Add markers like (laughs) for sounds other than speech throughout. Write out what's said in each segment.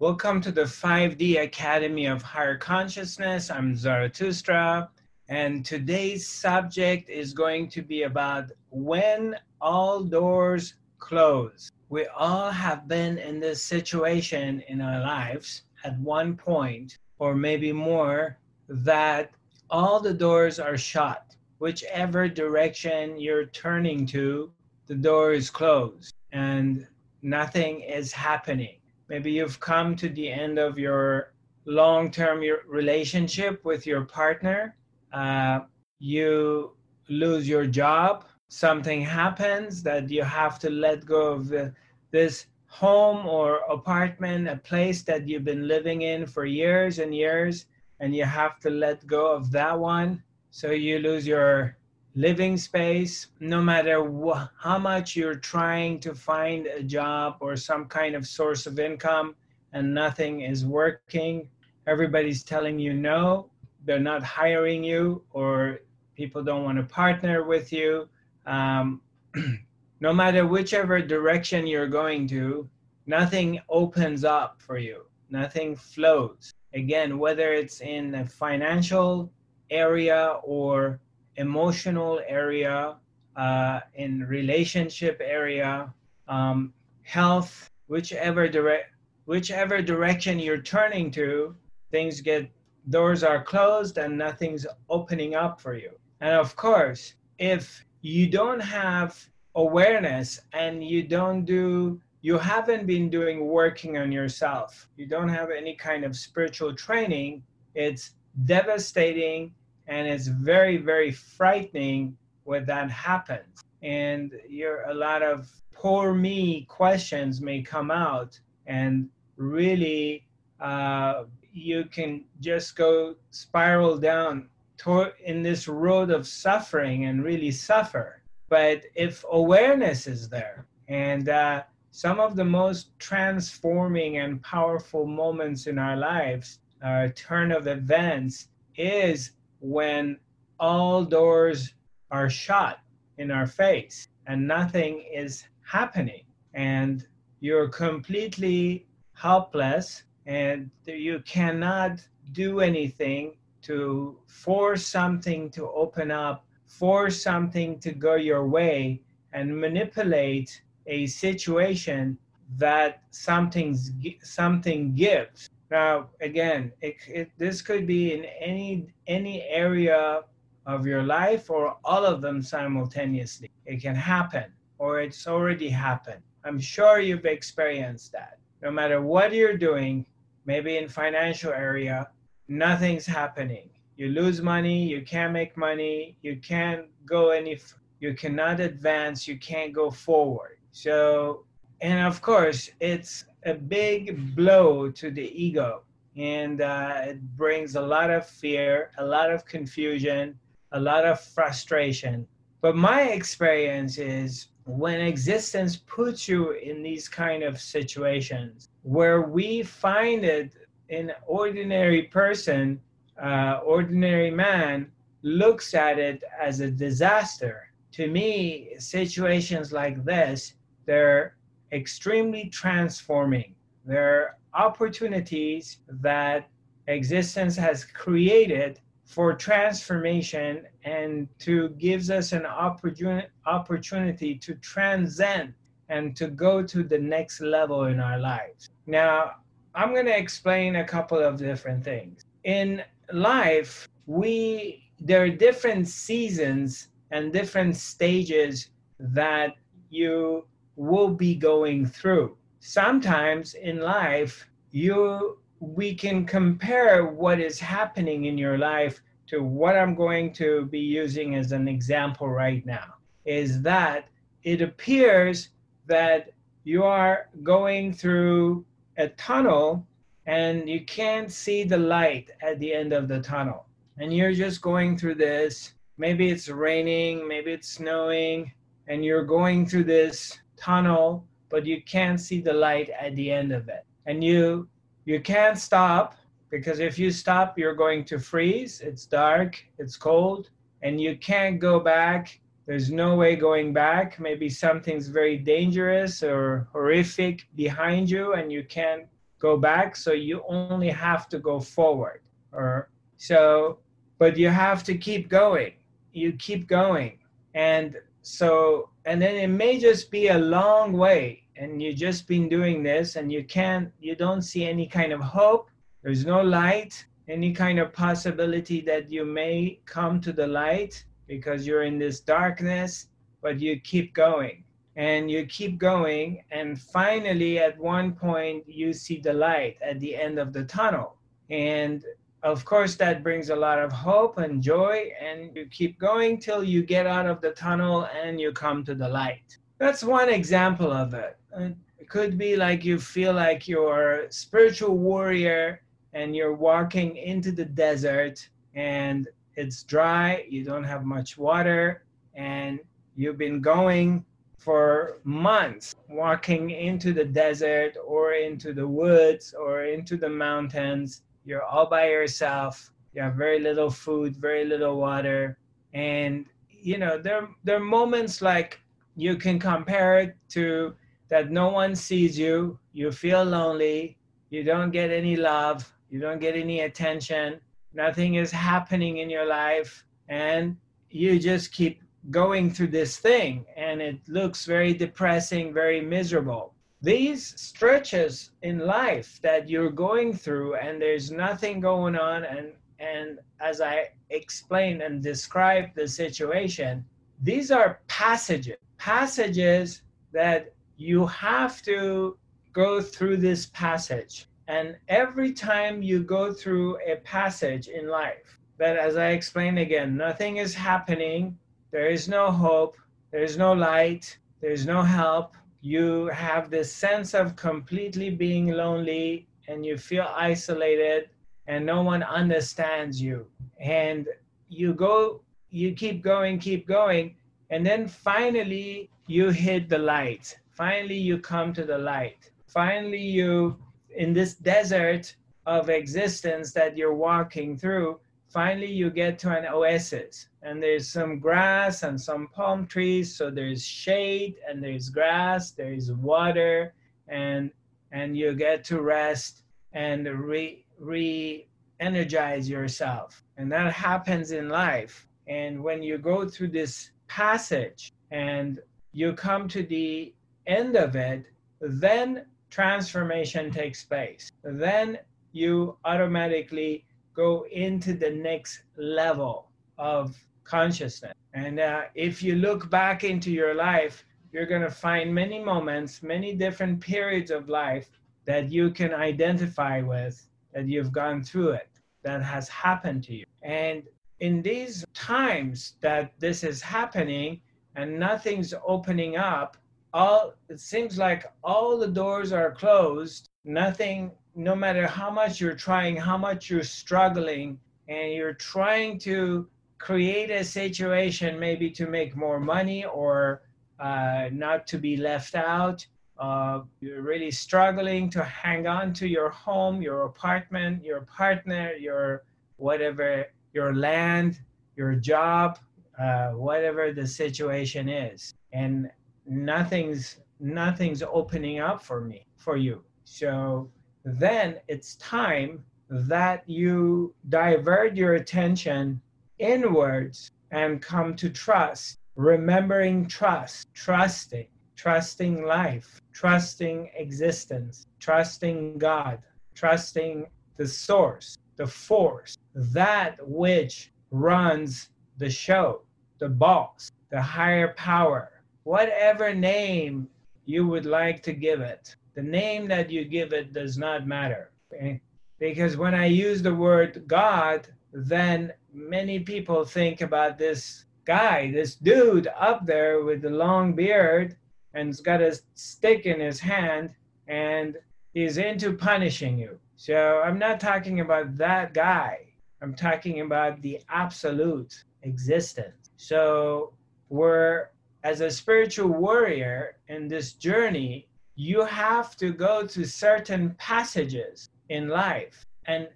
Welcome to the 5D Academy of Higher Consciousness. I'm Zarathustra, and today's subject is going to be about when all doors close. We all have been in this situation in our lives at one point, or maybe more, that all the doors are shut. Whichever direction you're turning to, the door is closed and nothing is happening maybe you've come to the end of your long-term relationship with your partner. Uh, you lose your job. Something happens that you have to let go of the, this home or apartment a place that you've been living in for years and years and you have to let go of that one. So you lose your living space, no matter wh- how much you're trying to find a job or some kind of source of income and nothing is working, everybody's telling you no, they're not hiring you, or people don't want to partner with you. Um, (clears throat) no matter whichever direction you're going to, nothing opens up for you, nothing flows. Again, whether it's in a financial area or emotional area, uh, in relationship area, um, health, whichever direct, whichever direction you're turning to, things get doors are closed and nothing's opening up for you. And of course, if you don't have awareness and you don't do you haven't been doing working on yourself you don't have any kind of spiritual training it's devastating and it's very very frightening when that happens. And a lot of poor me questions may come out. And really uh, you can just go spiral down toward, in this road of suffering and really suffer. But if awareness is there and uh, some of the most transforming and powerful moments in our lives our turn of events is when all doors are shut in our face and nothing is happening and you're completely helpless and you cannot do anything to force something to open up, force something to go your way, and manipulate a situation that something's something gives. Now, again, it, it, this could be in any any area of your life or all of them simultaneously. It can happen, or it's already happened. I'm sure you've experienced that. No matter what you're doing, maybe in financial area, nothing's happening. You lose money, you can't make money, you can't go any, you cannot advance, you can't go forward. So, and of course, it's a big blow to the ego and uh, it brings a lot of fear, a lot of confusion, a lot of frustration. But my experience is when existence puts you in these kind of situations where we find it an ordinary person, uh, ordinary man looks at it as a disaster. To me, situations like this, they're extremely transforming. There are opportunities that existence has created for transformation and to gives us an opportunity opportunity to transcend and to go to the next level in our lives. Now, I'm going to explain a couple of different things. In life, we there are different seasons and different stages that you will be going through. Sometimes in life, you we can compare what is happening in your life to what I'm going to be using as an example right now. Is that it appears that you are going through a tunnel and you can't see the light at the end of the tunnel. And you're just going through this. Maybe it's raining, maybe it's snowing, and you're going through this tunnel, but you can't see the light at the end of it. And you you can't stop because if you stop, you're going to freeze. It's dark, it's cold, and you can't go back. There's no way going back. Maybe something's very dangerous or horrific behind you, and you can't go back so you only have to go forward or so but you have to keep going you keep going and so and then it may just be a long way and you just been doing this and you can't you don't see any kind of hope. There's no light. Any kind of possibility that you may come to the light because you're in this darkness but you keep going. And you keep going and finally at one point you see the light at the end of the tunnel. And of course that brings a lot of hope and joy and you keep going till you get out of the tunnel and you come to the light that's one example of it uh, it could be like you feel like you're a spiritual warrior and you're walking into the desert and it's dry you don't have much water and you've been going for months walking into the desert or into the woods or into the mountains. You're all by yourself. You have very little food, very little water. And, you know, there, there are moments like you can compare it to that no one sees you, you feel lonely, you don't get any love, you don't get any attention, nothing is happening in your life, and you just keep going through this thing and it looks very depressing, very miserable. These stretches in life that you're going through and there's nothing going on and and as I explained and described the situation, these are passages, passages that you have to go through this passage. And every time you go through a passage in life, that as I explained again, nothing is happening, there is no hope, there's no light, there's no help. You have this sense of completely being lonely and you feel isolated and no one understands you. And you go, you keep going, keep going, and then finally you hit the light. Finally, you come to the light. Finally, you, in this desert of existence that you're walking through, finally you get to an oasis and there's some grass and some palm trees so there's shade and there's grass there's water and and you get to rest and re re energize yourself. And that happens in life. And when you go through this passage and you come to the end of it then transformation takes place. Then you automatically go into the next level of consciousness. And uh, if you look back into your life, you're going to find many moments, many different periods of life that you can identify with, that you've gone through it, that has happened to you. And in these times that this is happening and nothing's opening up, all it seems like all the doors are closed, nothing no matter how much you're trying, how much you're struggling, and you're trying to create a situation maybe to make more money or uh, not to be left out. Uh, you're really struggling to hang on to your home, your apartment, your partner, your whatever, your land, your job, uh, whatever the situation is, and nothing's nothing's opening up for me for you. So then it's time that you divert your attention inwards and come to trust, remembering trust, trusting, trusting life, trusting existence, trusting God, trusting the source, the force, that which runs the show, the boss, the higher power, whatever name you would like to give it the name that you give it does not matter. Okay? Because when I use the word God, then many people think about this guy, this dude up there with the long beard and he's got a stick in his hand and he's into punishing you. So I'm not talking about that guy. I'm talking about the absolute existence. So we're, as a spiritual warrior in this journey, you have to go to certain passages in life and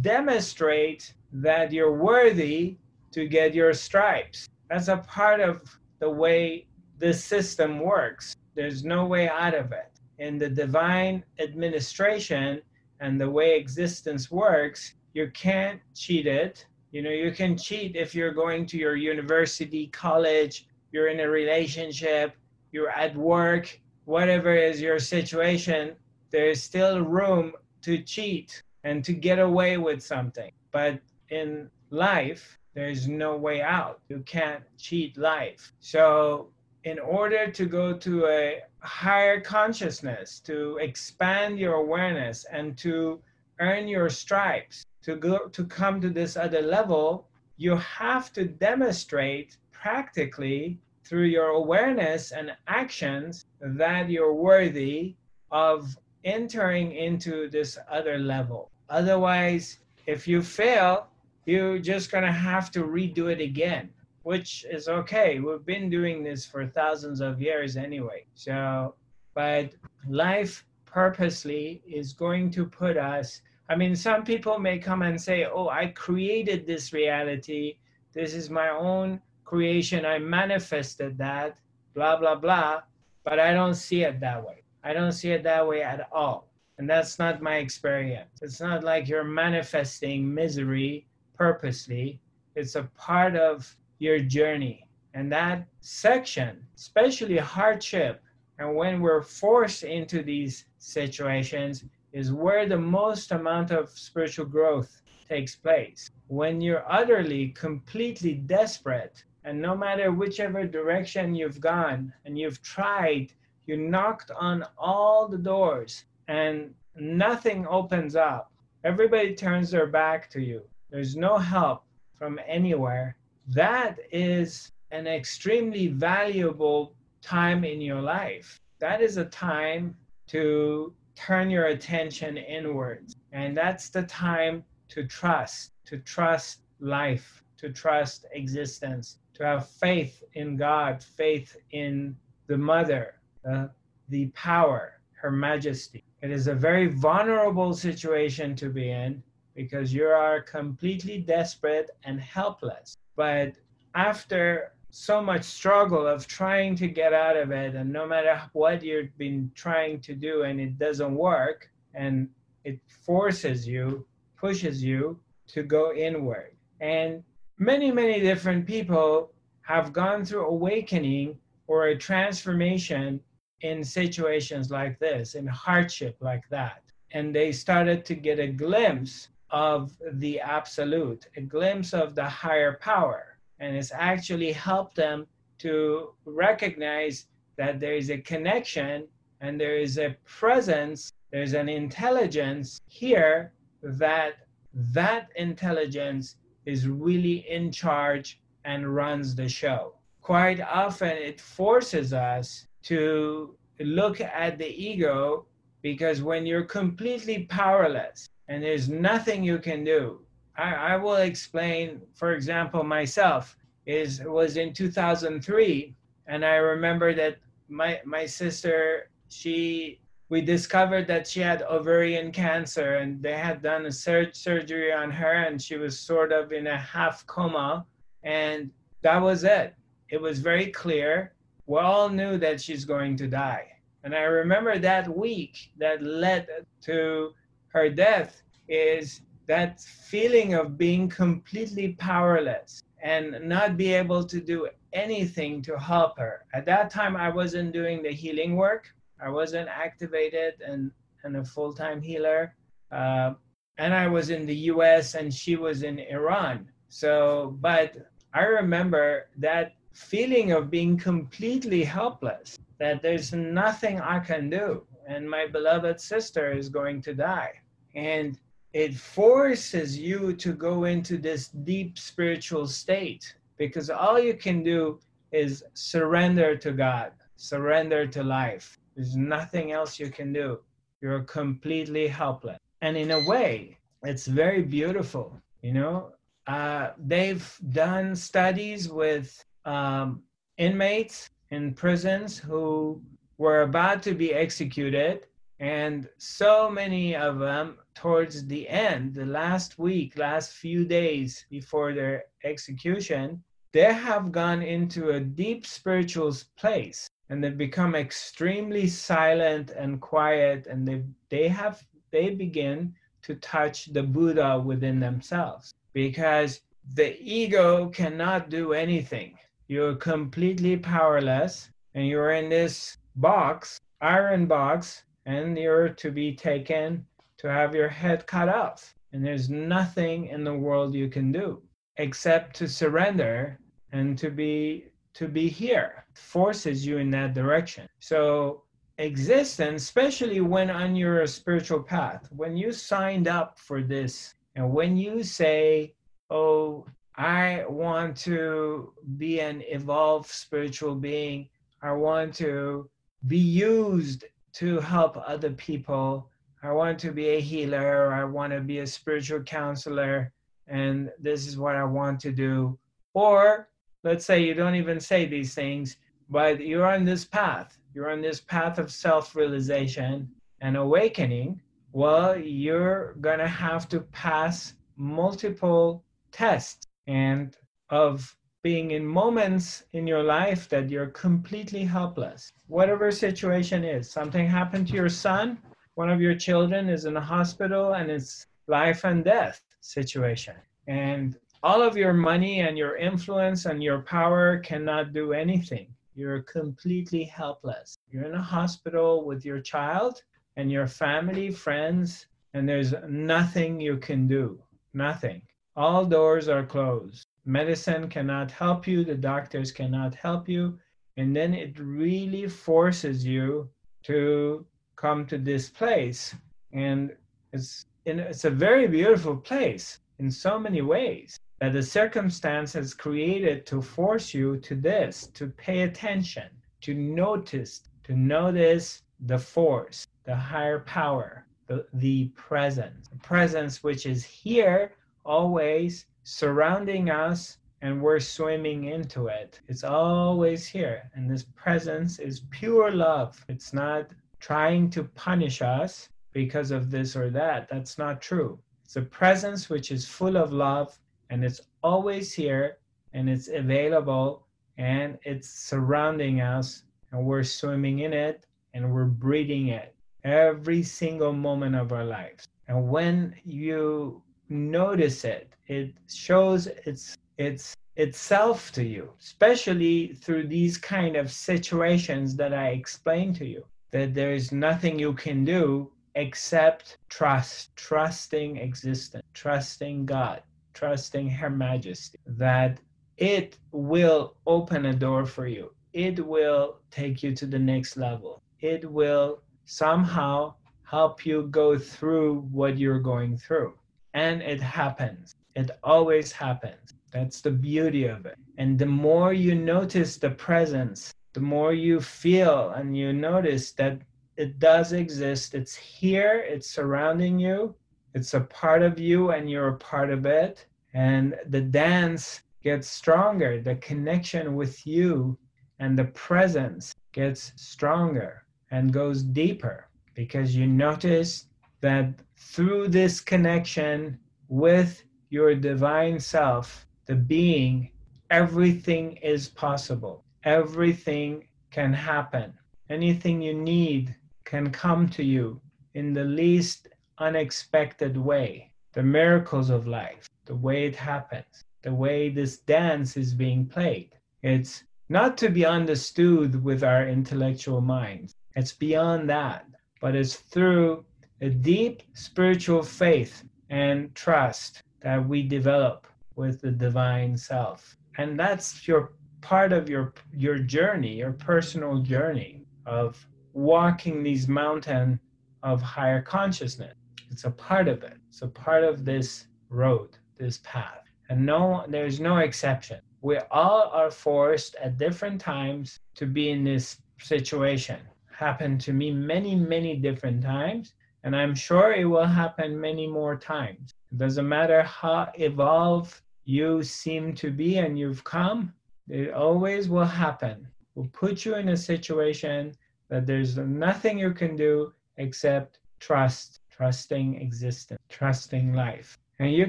demonstrate that you're worthy to get your stripes. That's a part of the way this system works. There's no way out of it. In the divine administration, and the way existence works, you can't cheat it. You know, you can cheat if you're going to your university, college, you're in a relationship, you're at work, whatever is your situation, there's still room to cheat and to get away with something. But in life, there's no way out. You can't cheat life. So, in order to go to a higher consciousness, to expand your awareness, and to earn your stripes, to go to come to this other level, you have to demonstrate practically through your awareness and actions that you're worthy of entering into this other level. Otherwise, if you fail, you're just going to have to redo it again, which is okay. We've been doing this for thousands of years anyway. So, but life purposely is going to put us. I mean, some people may come and say, Oh, I created this reality. This is my own creation. I manifested that, blah, blah, blah. But I don't see it that way. I don't see it that way at all. And that's not my experience. It's not like you're manifesting misery purposely, it's a part of your journey. And that section, especially hardship, and when we're forced into these situations, is where the most amount of spiritual growth takes place. When you're utterly, completely desperate, and no matter whichever direction you've gone and you've tried you knocked on all the doors and nothing opens up. Everybody turns their back to you. There's no help from anywhere. That is an extremely valuable time in your life. That is a time to turn your attention inwards. And that's the time to trust, to trust life, to trust existence, to have faith in God, faith in the mother, uh, the power, her majesty. It is a very vulnerable situation to be in because you are completely desperate and helpless. But after so much struggle of trying to get out of it, and no matter what you've been trying to do and it doesn't work, and it forces you, pushes you to go inward. And many, many different people have gone through awakening or a transformation in situations like this, in hardship like that. And they started to get a glimpse of the absolute, a glimpse of the higher power. And it's actually helped them to recognize that there is a connection and there is a presence, there's an intelligence here that that intelligence is really in charge and runs the show. Quite often it forces us to look at the ego because when you're completely powerless and there's nothing you can do, I, I will explain, for example, myself is was in 2003 and I remember that my my sister she we discovered that she had ovarian cancer and they had done a sur- surgery on her and she was sort of in a half coma and that was it it was very clear we all knew that she's going to die. And I remember that week that led to her death is that feeling of being completely powerless and not be able to do anything to help her. At that time, I wasn't doing the healing work. I wasn't activated and, and a full time healer. Uh, and I was in the US and she was in Iran. So, but I remember that feeling of being completely helpless, that there's nothing I can do, and my beloved sister is going to die. And it forces you to go into this deep spiritual state because all you can do is surrender to God, surrender to life. There's nothing else you can do. You're completely helpless. And in a way, it's very beautiful. You know, uh, they've done studies with um, inmates in prisons who were about to be executed. And so many of them, towards the end, the last week, last few days before their execution, they have gone into a deep spiritual place and they've become extremely silent and quiet and they they have they begin to touch the Buddha within themselves because the ego cannot do anything. You're completely powerless and you're in this box, iron box, and you're to be taken to have your head cut off. And there's nothing in the world you can do except to surrender and to be to be here forces you in that direction. So existence especially when on your spiritual path when you signed up for this and when you say oh i want to be an evolved spiritual being. I want to be used to help other people. I want to be a healer. I want to be a spiritual counselor and this is what I want to do. Or let's say you don't even say these things, but you're on this path. You're on this path of self realization and awakening. Well, you're to have to pass multiple tests and of being in moments in your life that you're completely helpless. Whatever situation is, something happened to your son, one of your children is in a hospital and it's life and death situation. And all of your money and your influence and your power cannot do anything. You're completely helpless. You're in a hospital with your child and your family, friends, and there's nothing you can do. Nothing. All doors are closed. Medicine cannot help you, the doctors cannot help you. And then it really forces you to come to this place. And it's it's a very beautiful place in so many ways that the circumstance has created to force you to this, to pay attention, to notice, to notice the force, the higher power, the, the presence, the presence which is here always surrounding us and we're swimming into it. It's always here. And this presence is pure love. It's not trying to punish us because of this or that. That's not true. It's a presence which is full of love and it's always here and it's available and it's surrounding us and we're swimming in it and we're breathing it every single moment of our lives. And when you notice it, it shows its its itself to you, especially through these kind of situations that I explained to you. That there is nothing you can do except trust, trusting existence, trusting God, trusting Her Majesty, that it will open a door for you. It will take you to the next level. It will somehow help you go through what you're going through. And it happens. It always happens. That's the beauty of it. And the more you notice the presence, the more you feel and you notice that it does exist. It's here, it's surrounding you, it's a part of you, and you're a part of it. And the dance gets stronger, the connection with you and the presence gets stronger and goes deeper because you notice that through this connection with your divine self, the being, everything is possible. Everything can happen. Anything you need can come to you in the least unexpected way. The miracles of life, the way it happens, the way this dance is being played. It's not to be understood with our intellectual minds. It's beyond that, but it's through a deep spiritual faith and trust that we develop with the divine self. And that's your part of your your journey, your personal journey of walking these mountain of higher consciousness. It's a part of it. It's a part of this road, this path. And no, there's no exception. We all are forced at different times to be in this situation. Happened to me many, many different times, and I'm sure it will happen many more times. It doesn't matter how evolved you seem to be and you've come, it always will happen. Will put you in a situation that there's nothing you can do except trust, trusting existence, trusting life. And you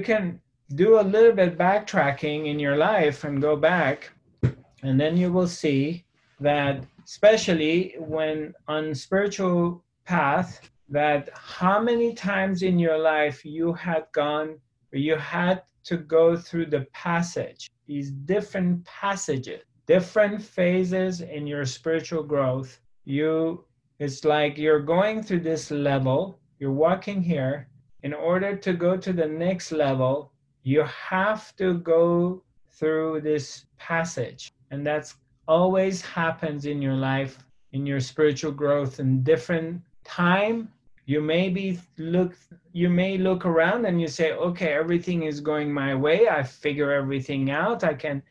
can do a little bit backtracking in your life and go back, and then you will see that, especially when on spiritual path, that how many times in your life you had gone or you had to go through the passage, these different passages, different phases in your spiritual growth. You, it's like you're going through this level, you're walking here. In order to go to the next level, you have to go through this passage. And that's always happens in your life, in your spiritual growth in different time you may be look you may look around and you say okay everything is going my way i figure everything out i can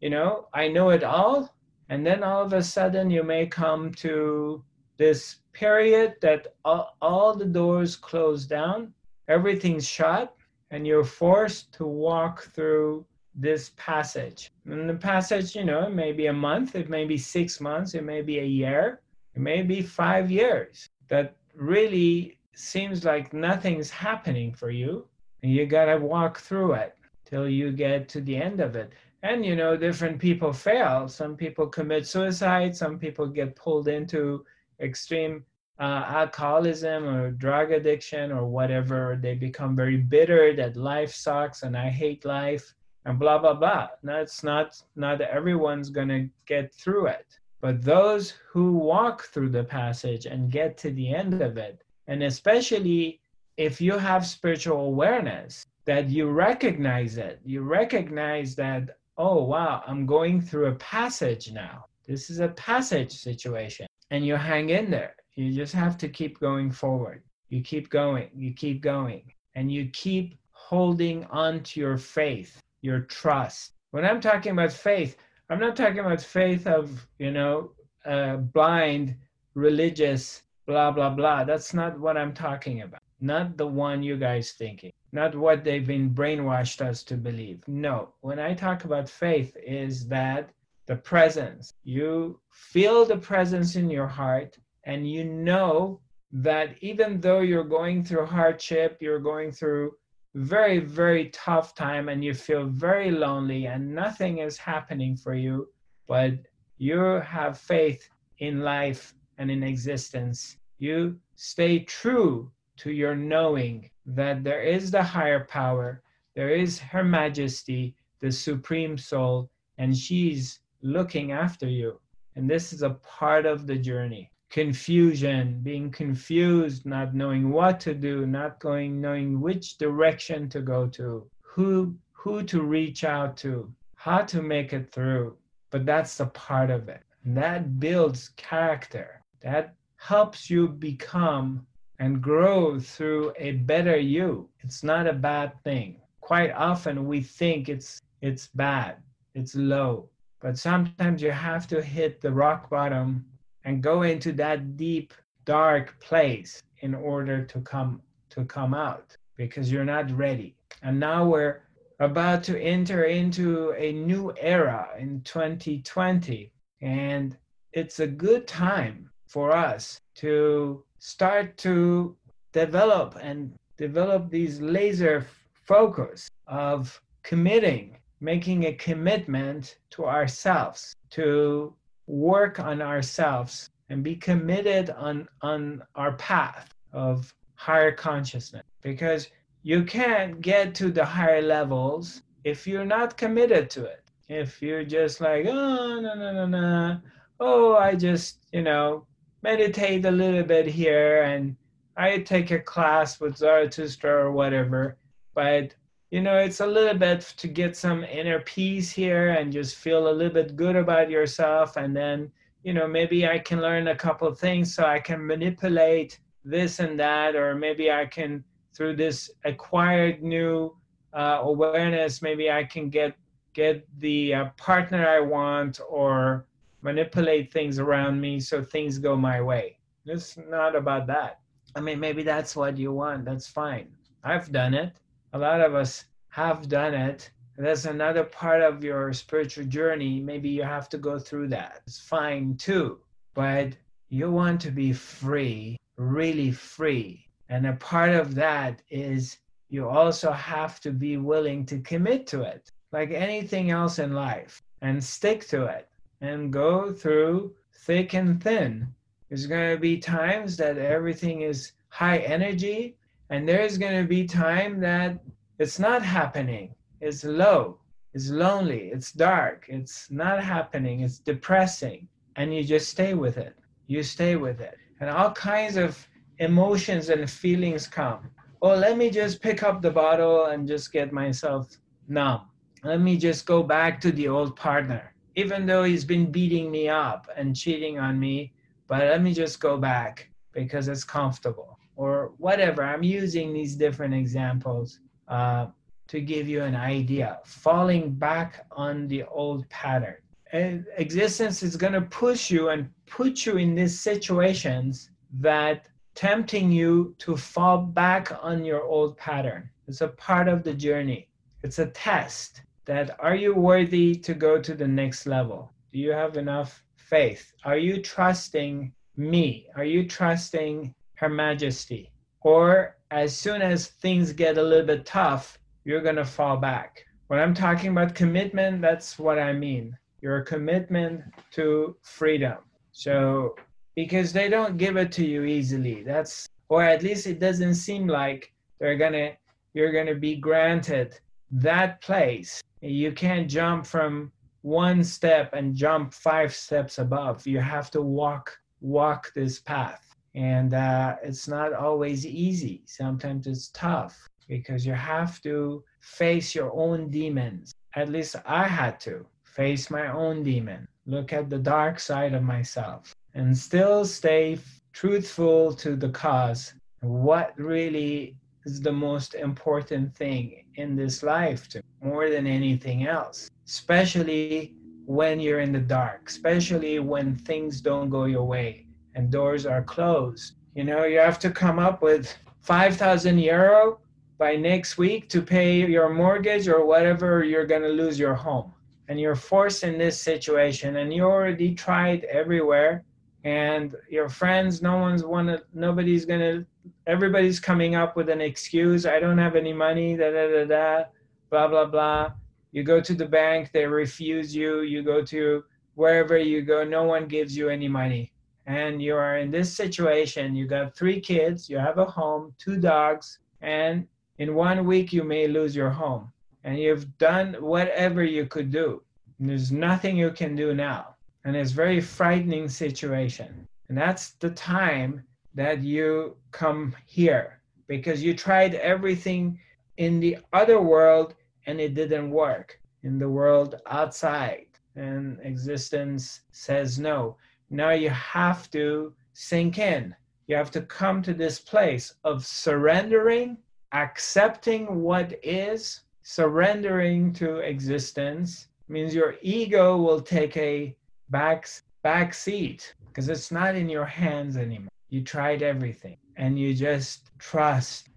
you know i know it all and then all of a sudden you may come to this period that all, all the doors close down everything's shut and you're forced to walk through this passage. And the passage you know it may be a month it may be six months it may be a year it may be five years. That really seems like nothing's happening for you and you got to walk through it till you get to the end of it. And you know different people fail. Some people commit suicide some people get pulled into extreme uh, alcoholism or drug addiction or whatever they become very bitter that life sucks and i hate life and blah blah blah that's not not everyone's gonna get through it but those who walk through the passage and get to the end of it, and especially if you have spiritual awareness, that you recognize it, you recognize that, oh, wow, I'm going through a passage now. This is a passage situation. And you hang in there. You just have to keep going forward. You keep going, you keep going, and you keep holding on to your faith, your trust. When I'm talking about faith, I'm not talking about faith of, you know, uh, blind religious blah, blah, blah. That's not what I'm talking about. Not the one you guys thinking. Not what they've been brainwashed us to believe. No, when I talk about faith is that the presence, you feel the presence in your heart and you know that even though you're going through hardship, you're going through very, very tough time and you feel very lonely and nothing is happening for you, but you have faith in life and in existence. You stay true to your knowing that there is the higher power, there is Her Majesty, the Supreme Soul, and she's looking after you. And this is a part of the journey confusion, being confused, not knowing what to do, not going, knowing which direction to go to, who, who to reach out to, how to make it through. But that's the part of it. And that builds character. That helps you become and grow through a better you. It's not a bad thing. Quite often we think it's it's bad, it's low. But sometimes you have to hit the rock bottom and go into that deep dark place in order to come to come out because you're not ready. And now we're about to enter into a new era in 2020 and it's a good time for us to start to develop and develop these laser focus of committing making a commitment to ourselves to work on ourselves and be committed on on our path of higher consciousness. Because you can't get to the higher levels if you're not committed to it. If you're just like oh no no no no. Oh i just you know meditate a little bit here and i take a class with zarathustra or whatever but you know, it's a little bit to get some inner peace here and just feel a little bit good about yourself. And then, you know, maybe I can learn a couple things so I can manipulate this and that, or maybe I can, through this acquired new uh, awareness, maybe I can get get the uh, partner I want or manipulate things around me so things go my way. It's not about that. I mean, maybe that's what you want. That's fine. I've done it a lot of us have done it. That's another part of your spiritual journey. Maybe you have to go through that. It's fine too. But you want to be free, really free. And a part of that is you also have to be willing to commit to it, like anything else in life, and stick to it and go through thick and thin There's going to be times that everything is high energy, and there's going to be time that it's not happening. It's low. It's lonely. It's dark. It's not happening. It's depressing. And you just stay with it. You stay with it. And all kinds of emotions and feelings come. Oh, let me just pick up the bottle and just get myself numb. Let me just go back to the old partner, even though he's been beating me up and cheating on me. But let me just go back because it's comfortable or whatever. I'm using these different examples uh, to give you an idea. Falling back on the old pattern. And existence is going to push you and put you in these situations that tempting you to fall back on your old pattern. It's a part of the journey. It's a test that are you worthy to go to the next level? Do you have enough faith? Are you trusting me? Are you trusting Her Majesty? Or as soon as things get a little bit tough, you're going to fall back. When I'm talking about commitment, that's what I mean. Your commitment to freedom. So because they don't give it to you easily. That's or at least it doesn't seem like they're gonna you're gonna be granted that place. You can't jump from one step and jump five steps above. You have to walk walk this path, and uh, it's not always easy. Sometimes it's tough because you have to face your own demons. At least I had to face my own demon. Look at the dark side of myself and still stay truthful to the cause. What really is the most important thing in this life to more than anything else, especially when you're in the dark, especially when things don't go your way and doors are closed. You know, you have to come up with 5,000 euro by next week to pay your mortgage or whatever you're going to lose your home. And you're forced in this situation and you already tried everywhere and your friends no one's wanna nobody's gonna everybody's coming up with an excuse i don't have any money da da da da blah blah blah you go to the bank they refuse you you go to wherever you go no one gives you any money and you are in this situation you got three kids you have a home two dogs and in one week you may lose your home. And you've done whatever you could do. There's nothing you can do now. And it's very frightening situation. And that's the time that you come here because you tried everything in the other world and it didn't work. In the world outside and existence says no now you have to sink in you have to come to this place of surrendering accepting what is surrendering to existence means your ego will take a back back seat because it's not in your hands anymore. You tried everything and you just trust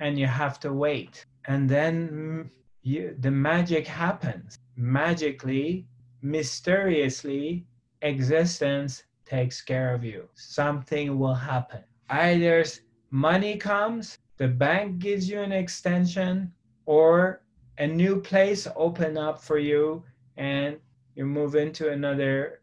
and you have to wait. And then mm, you, the magic happens. Magically, mysteriously, existence takes care of you. Something will happen. Either money comes, the bank gives you an extension, or a new place open up for you and you move into another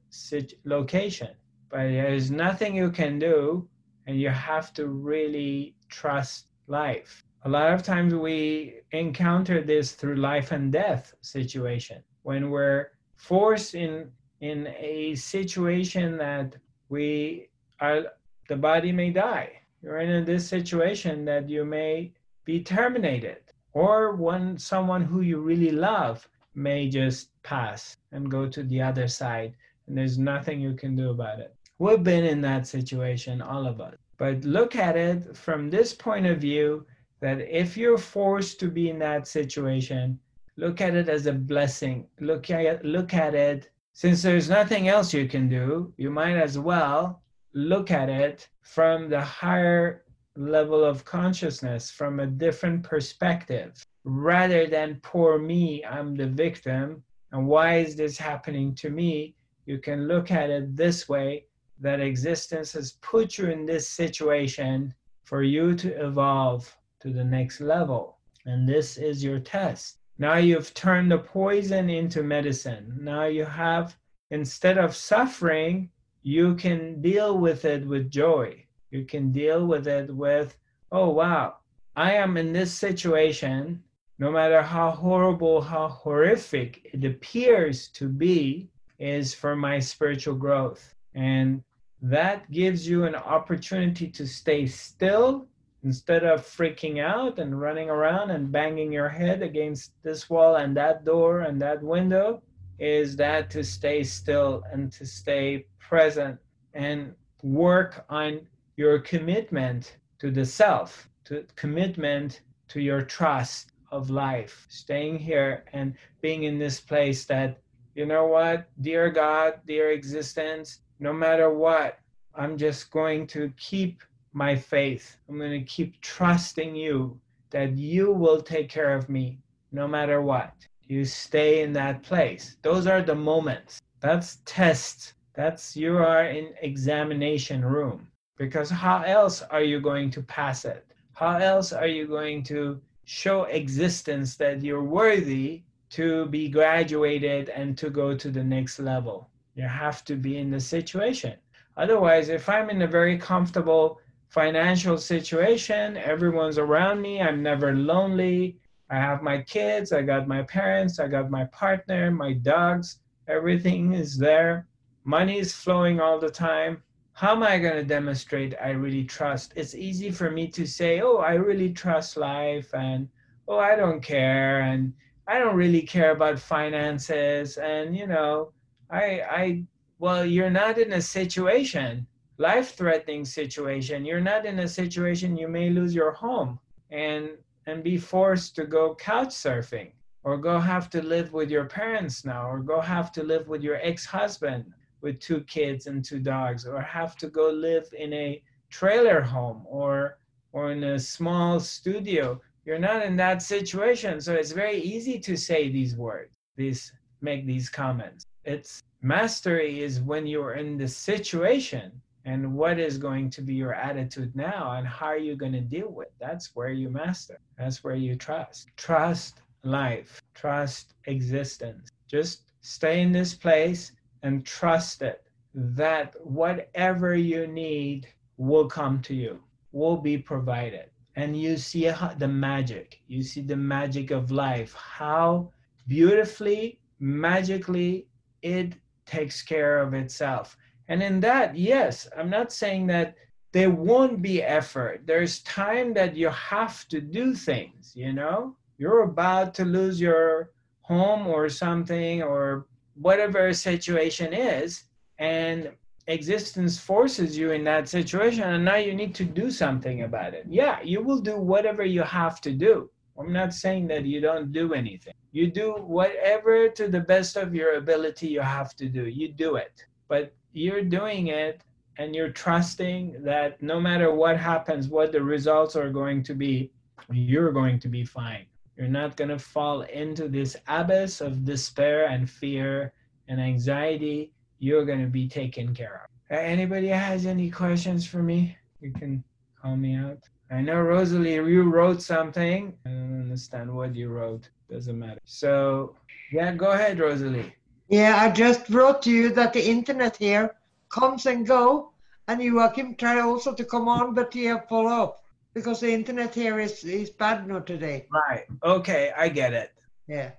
location. But there's nothing you can do, and you have to really trust life. A lot of times we encounter this through life and death situation when we're forced in in a situation that we are the body may die. You're in this situation that you may be terminated or when someone who you really love may just pass and go to the other side and there's nothing you can do about it. We've been in that situation all of us. But look at it from this point of view that if you're forced to be in that situation look at it as a blessing. Look at look at it since there's nothing else you can do you might as well look at it from the higher level of consciousness from a different perspective rather than poor me, I'm the victim, and why is this happening to me? You can look at it this way that existence has put you in this situation for you to evolve to the next level. And this is your test. Now you've turned the poison into medicine. Now you have, instead of suffering, you can deal with it with joy. You can deal with it with, oh, wow, I am in this situation, no matter how horrible, how horrific it appears to be, is for my spiritual growth. And that gives you an opportunity to stay still instead of freaking out and running around and banging your head against this wall and that door and that window is that to stay still and to stay present and work on your commitment to the self to commitment to your trust of life staying here and being in this place that you know what dear god dear existence no matter what i'm just going to keep my faith. I'm going to keep trusting you that you will take care of me no matter what. You stay in that place. Those are the moments. That's tests. That's you are in examination room. Because how else are you going to pass it? How else are you going to show existence that you're worthy to be graduated and to go to the next level? You have to be in the situation. Otherwise, if I'm in a very comfortable financial situation. Everyone's around me. I'm never lonely. I have my kids, I got my parents, I got my partner, my dogs. Everything is there. Money is flowing all the time. How am I going to demonstrate I really trust? It's easy for me to say, oh, I really trust life, and oh, I don't care, and I don't really care about finances, and you know, I, I, well, you're not in a situation life threatening situation. You're not in a situation you may lose your home and and be forced to go couch surfing or go have to live with your parents now or go have to live with your ex-husband with two kids and two dogs or have to go live in a trailer home or or in a small studio. You're not in that situation. So it's very easy to say these words these make these comments. It's mastery is when you're in the situation and what is going to be your attitude now and how are you going to deal with? That's where you master. That's where you trust. Trust life. Trust existence. Just stay in this place and trust it that whatever you need will come to you will be provided. And you see the magic. You see the magic of life how beautifully magically it takes care of itself and in that, yes, I'm not saying that there won't be effort. There's time that you have to do things, you know? You're about to lose your home or something or whatever situation is, and existence forces you in that situation, and now you need to do something about it. Yeah, you will do whatever you have to do. I'm not saying that you don't do anything. You do whatever to the best of your ability you have to do. You do it. But you're doing it and you're trusting that no matter what happens, what the results are going to be, you're going to be fine. You're not going to fall into this abyss of despair and fear and anxiety. You're going to be taken care of. Uh, anybody has any questions for me? You can call me out. I know Rosalie, you wrote something. I don't understand what you wrote. Doesn't matter. So, yeah, go ahead, Rosalie. Yeah, I just wrote to you that the internet here comes and go, and Joachim try also to come on, but you have fall off because the internet here is is bad now today. Right. Okay, I get it. Yeah.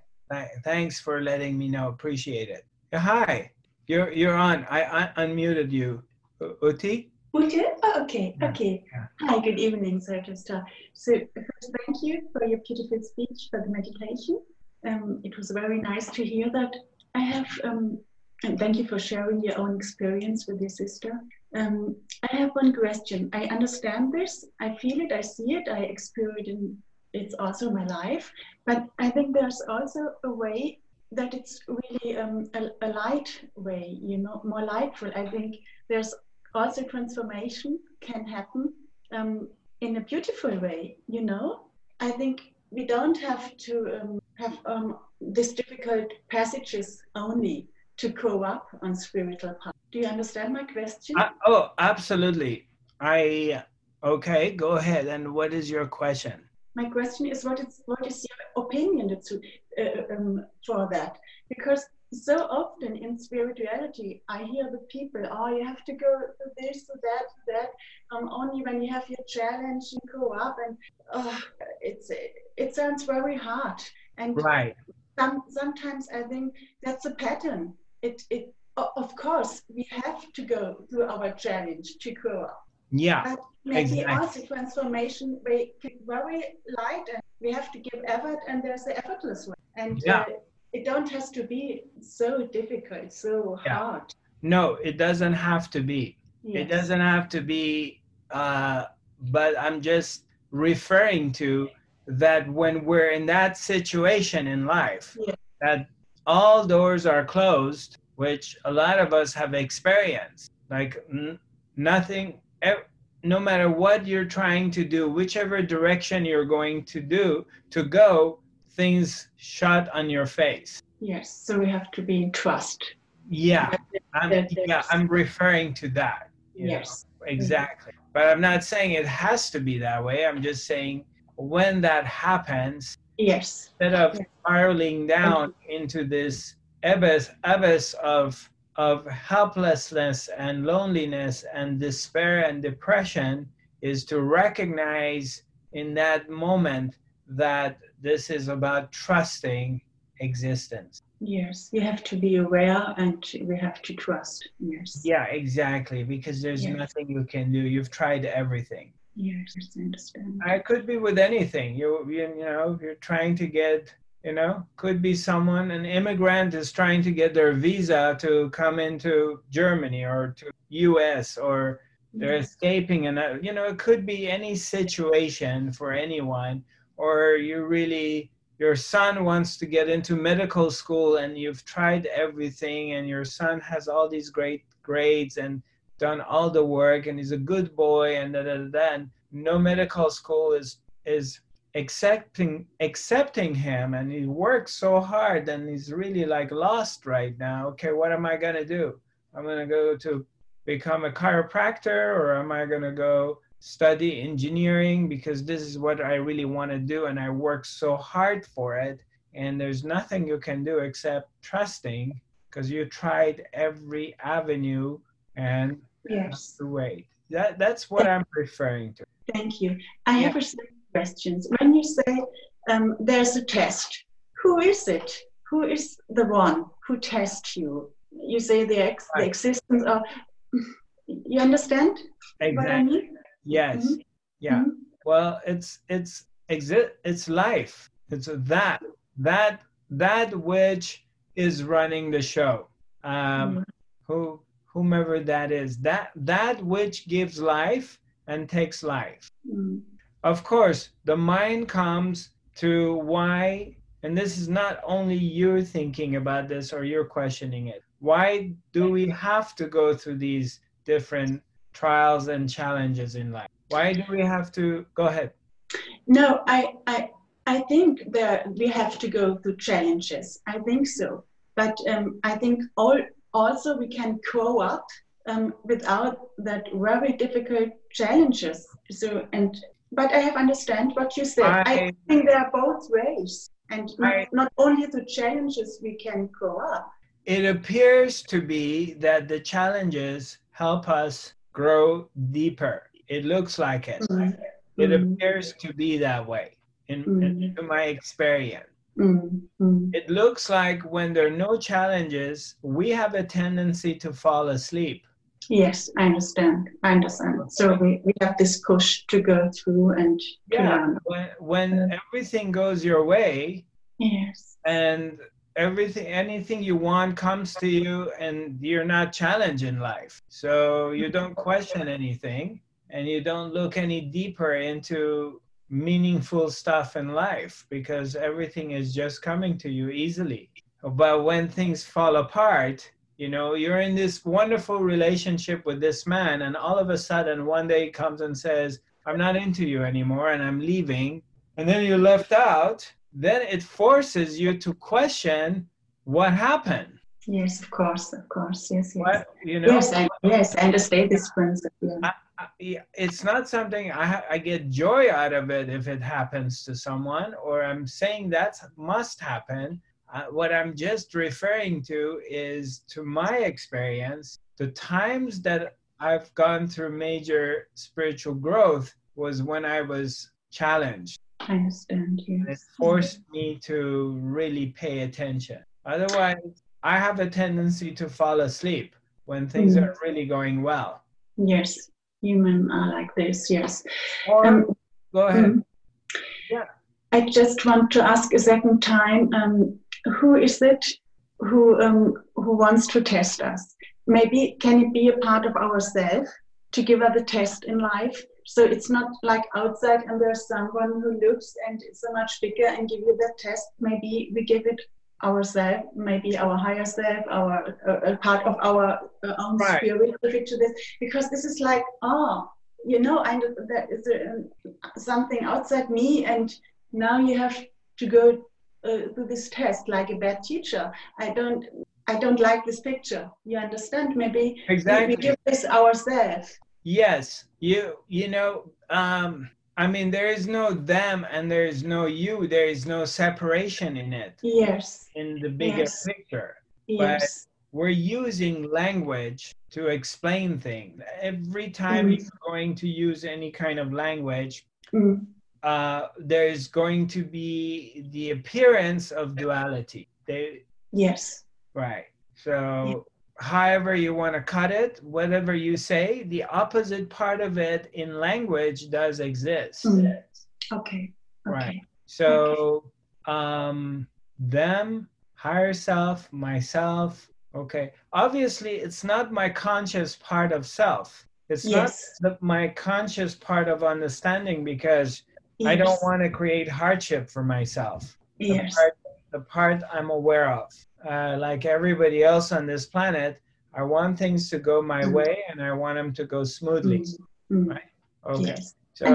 Thanks for letting me know. Appreciate it. Hi, you're you're on. I, I unmuted you. Uti. Uti. Oh, okay. Okay. Yeah. Hi. Good evening, Zarathustra. So first, thank you for your beautiful speech for the meditation. Um, it was very nice to hear that I have, um, and thank you for sharing your own experience with your sister. Um, I have one question. I understand this, I feel it, I see it, I experience it, it's also my life. But I think there's also a way that it's really um, a, a, light way, you know, more lightful. I think there's also transformation can happen um, in a beautiful way, you know. I think we don't have to um, have um, these difficult passages only to grow up on spiritual path. Do you understand my question? Uh, oh, absolutely. I okay. Go ahead. And what is your question? My question is, what is what is your opinion to, uh, um, for that? Because so often in spirituality, I hear the people, oh, you have to go to this, to that, to that. Um, only when you have your challenge, you go up, and uh, it's it sounds very hard. And right. Some, sometimes I think that's a pattern. It it of course we have to go through our challenge to grow up. Yeah. But maybe exactly. also transformation very very light, and we have to give effort, and there's the effortless way. And yeah. Uh, it don't has to be so difficult, so Yeah. hard. No, it doesn't have to be. It doesn't have to be, uh, but I'm just referring to that when we're in that situation in life, that all doors are closed, which a lot of us have experienced. Like n- nothing, ev- no matter what you're trying to do, whichever direction you're going to do to go, things shut on your face. Yes, so we have to be in trust. Yeah, I'm, yeah, I'm referring to that. you know. Yes. Exactly. But I'm not saying it has to be that way. I'm just saying when that happens, Yes. instead of Yes. spiraling down into this abyss, abyss of of helplessness and loneliness and despair and depression is to recognize in that moment that this is about trusting existence. Yes. We have to be aware and we have to trust. Yes. Yeah, exactly. Because there's Yes. nothing you can do. You've tried everything. Yes, I understand. I could be with anything. You, you you know, you're trying to get, you know, could be someone, an immigrant is trying to get their visa to come into Germany or to U.S. or they're Yes. escaping, and uh, you know, it could be any situation for anyone. Or you really, your son wants to get into medical school, and you've tried everything, and your son has all these great grades and done all the work and he's a good boy and da, da, da, no medical school is is accepting accepting him and he works so hard and he's really like lost right now. Okay what am i going to do? I'm going to go to become a chiropractor or am i going to go study engineering because this is what i really want to do and i work so hard for it and there's nothing you can do except trusting because you tried every avenue and Yes. to wait. That that's what I'm referring to. Thank you. I have a second questions. When you say um, there's a test, who is it? Who is the one who tests you? You say the, ex- the existence of. You understand what I Exactly. mean? Yes. Mhm. Yeah. Mhm. Well, it's it's exist. It's life. It's that that that which is running the show. Um, Mhm. who whomever that is. That that which gives life and takes life. Mm. Of course, the mind comes to why, and this is not only you thinking about this or you're questioning it. Why do we have to go through these different trials and challenges in life? Why do we have to go ahead? No, I, I, I think that we have to go through challenges. I think so. But um, I think all, also we can grow up um, without that very difficult challenges. So and but I have understand what you said. I, I- think there are both ways, and not, I- not only through challenges we can grow up. It appears to be that the challenges help us grow deeper. It looks like it. Mm. It Mm. appears to be that way in, Mm. in my experience. Mm. It looks like when there are no challenges, we have a tendency to fall asleep. Yes, I understand. I understand. So we, we have this push to go through and Yeah. learn. When, when everything goes your way Yes. and everything, anything you want comes to you and you're not challenged in life. So you don't question anything and you don't look any deeper into meaningful stuff in life because everything is just coming to you easily. But when things fall apart, you know, you're in this wonderful relationship with this man, and all of a sudden, one day he comes and says, I'm not into you anymore and I'm leaving. And then you're left out, then it forces you to question what happened. Yes, of course, of course. Yes, yes. What, you know, Yes, I, yes, I understand this concept. Yeah. I- yeah, it's not something I, I get joy out of it if it happens to someone, or I'm saying that must happen. Uh, what I'm just referring to is to my experience, the times that I've gone through major spiritual growth was when I was challenged. I understand. Yes. It forced me to really pay attention. Otherwise, I have a tendency to fall asleep when things Mm. are really going well. Yes. Human are like this. Yes. Or Um, go ahead. Mm. Yeah. I just want to ask a second time, um, who is it who um, who wants to test us? Maybe can it be a part of ourselves to give us a test in life? So it's not like outside and there's someone who looks and it's so much bigger and give you that test. Maybe we give it ourselves, maybe our higher self, our a, a part of our uh, own Right. spirit, give it to this because this is like oh you know I that is a, something outside me and now you have to go uh, through this test like a bad teacher i don't i don't like this picture you understand maybe Exactly. we give this ourselves Yes, you you know, um, I mean, there is no them and there is no you. There is no separation in it yes in the bigger Yes. picture. yes We're using language to explain things. Every time Mhm. you're going to use any kind of language, Mm. uh, there's going to be the appearance of duality. They, yes right. So, however you want to cut it, whatever you say, the opposite part of it in language does exist. Mm. okay Right. okay So, um, them, higher self, myself. Okay. Obviously, it's not my conscious part of self. It's yes not the, my conscious part of understanding because I don't want to create hardship for myself. The yes part, the part I'm aware of. Uh, like everybody else on this planet, I want things to go my Mhm. way and I want them to go smoothly. Mm. Mm. Right. Okay. yes So,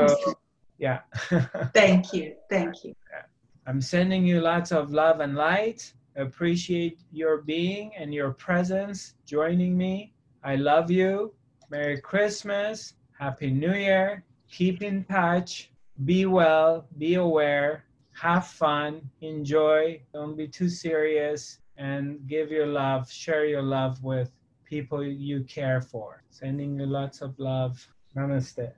yeah. (laughs) thank you thank you I'm sending you lots of love and light. Appreciate your being and your presence joining me. I love you. Merry Christmas. Happy New Year. Keep in touch. Be well. Be aware. Have fun. Enjoy. Don't be too serious. And give your love. Share your love with people you care for. Sending you lots of love. Namaste.